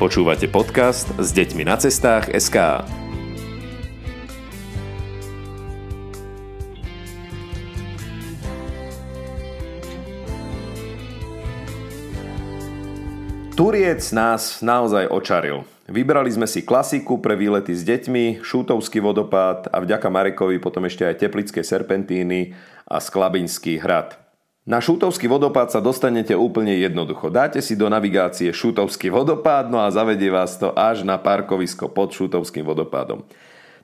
Počúvate podcast s deťmi na cestách SK. Turiec nás naozaj očaril. Vybrali sme si klasiku pre výlety s deťmi, Šútovský vodopád a vďaka Marekovi potom ešte aj Teplické serpentíny a Sklabiňský hrad. Na Šútovský vodopád sa dostanete úplne jednoducho. Dáte si do navigácie Šútovský vodopád, no a zavedie vás to až na parkovisko pod Šútovským vodopádom.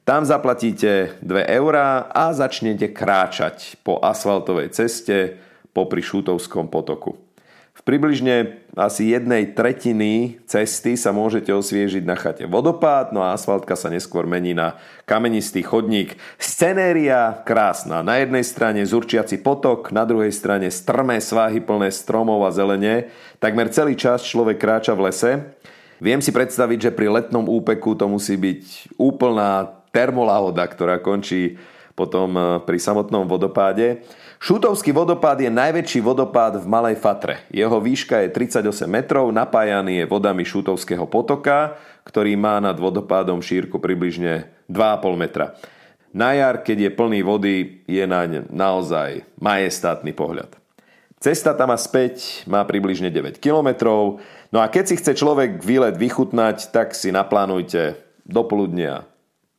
Tam zaplatíte 2 eurá a začnete kráčať po asfaltovej ceste popri Šútovskom potoku. V približne asi jednej tretiny cesty sa môžete osviežiť na chate vodopád, no a asfaltka sa neskôr mení na kamenistý chodník. Scenéria krásna. Na jednej strane zurčiaci potok, na druhej strane strmé svahy plné stromov a zelene. Takmer celý čas človek kráča v lese. Viem si predstaviť, že pri letnom úpeku to musí byť úplná termolahoda, ktorá končí potom eh, pri samotnom vodopáde. Šútovský vodopád je najväčší vodopád v Malej Fatre. Jeho výška je 38 metrov, napájaný je vodami Šútovského potoka, ktorý má nad vodopádom šírku približne 2,5 metra. Na jar, keď je plný vody, je naň naozaj majestátny pohľad. Cesta tam a späť má približne 9 km, no a keď si chce človek výlet vychutnať, tak si naplánujte do poludnia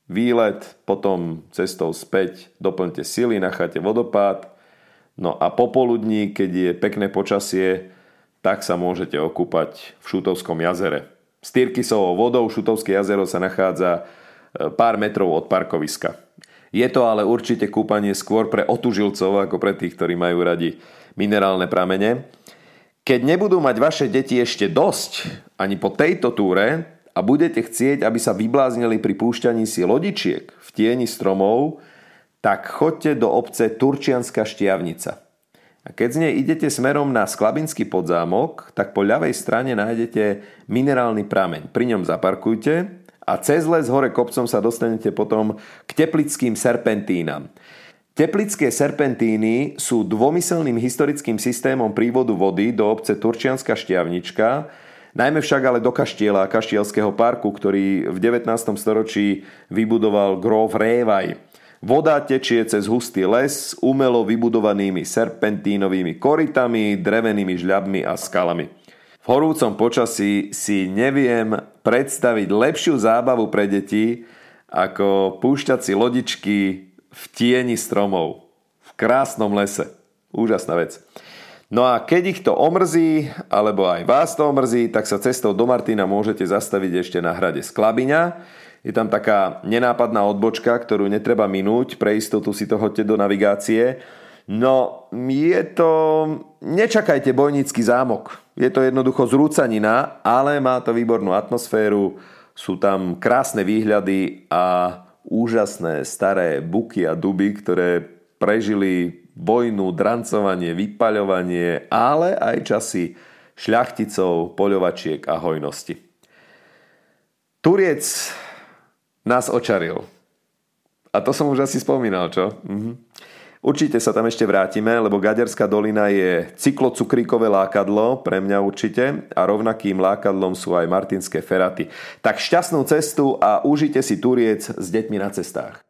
výlet, potom cestou späť doplňte sily na chate vodopád, No a popoludní, keď je pekné počasie, tak sa môžete okúpať v Šutovskom jazere. S Tyrkisovou vodou Šutovské jazero sa nachádza e, pár metrov od parkoviska. Je to ale určite kúpanie skôr pre otužilcov ako pre tých, ktorí majú radi minerálne pramene. Keď nebudú mať vaše deti ešte dosť ani po tejto túre a budete chcieť, aby sa vybláznili pri púšťaní si lodičiek v tieni stromov, tak choďte do obce Turčianská štiavnica. A keď z nej idete smerom na Sklabinský podzámok, tak po ľavej strane nájdete minerálny prameň. Pri ňom zaparkujte a cez les hore kopcom sa dostanete potom k teplickým serpentínam. Teplické serpentíny sú dvomyselným historickým systémom prívodu vody do obce Turčianská štiavnička, najmä však ale do kaštiela Kaštielského parku, ktorý v 19. storočí vybudoval Grof Révaj. Voda tečie cez hustý les umelo vybudovanými serpentínovými koritami, drevenými žľabmi a skalami. V horúcom počasí si neviem predstaviť lepšiu zábavu pre deti, ako púšťať si lodičky v tieni stromov. V krásnom lese. Úžasná vec. No a keď ich to omrzí, alebo aj vás to omrzí, tak sa cestou do Martina môžete zastaviť ešte na hrade Sklabiňa, je tam taká nenápadná odbočka, ktorú netreba minúť, pre istotu si to hoďte do navigácie. No, je to... Nečakajte bojnícky zámok. Je to jednoducho zrúcanina, ale má to výbornú atmosféru, sú tam krásne výhľady a úžasné staré buky a duby, ktoré prežili vojnu, drancovanie, vypaľovanie, ale aj časy šľachticov, poľovačiek a hojnosti. Turiec nás očaril. A to som už asi spomínal, čo? Mhm. Určite sa tam ešte vrátime, lebo Gaderská dolina je cyklocukríkové lákadlo, pre mňa určite, a rovnakým lákadlom sú aj martinské feraty. Tak šťastnú cestu a užite si turiec s deťmi na cestách.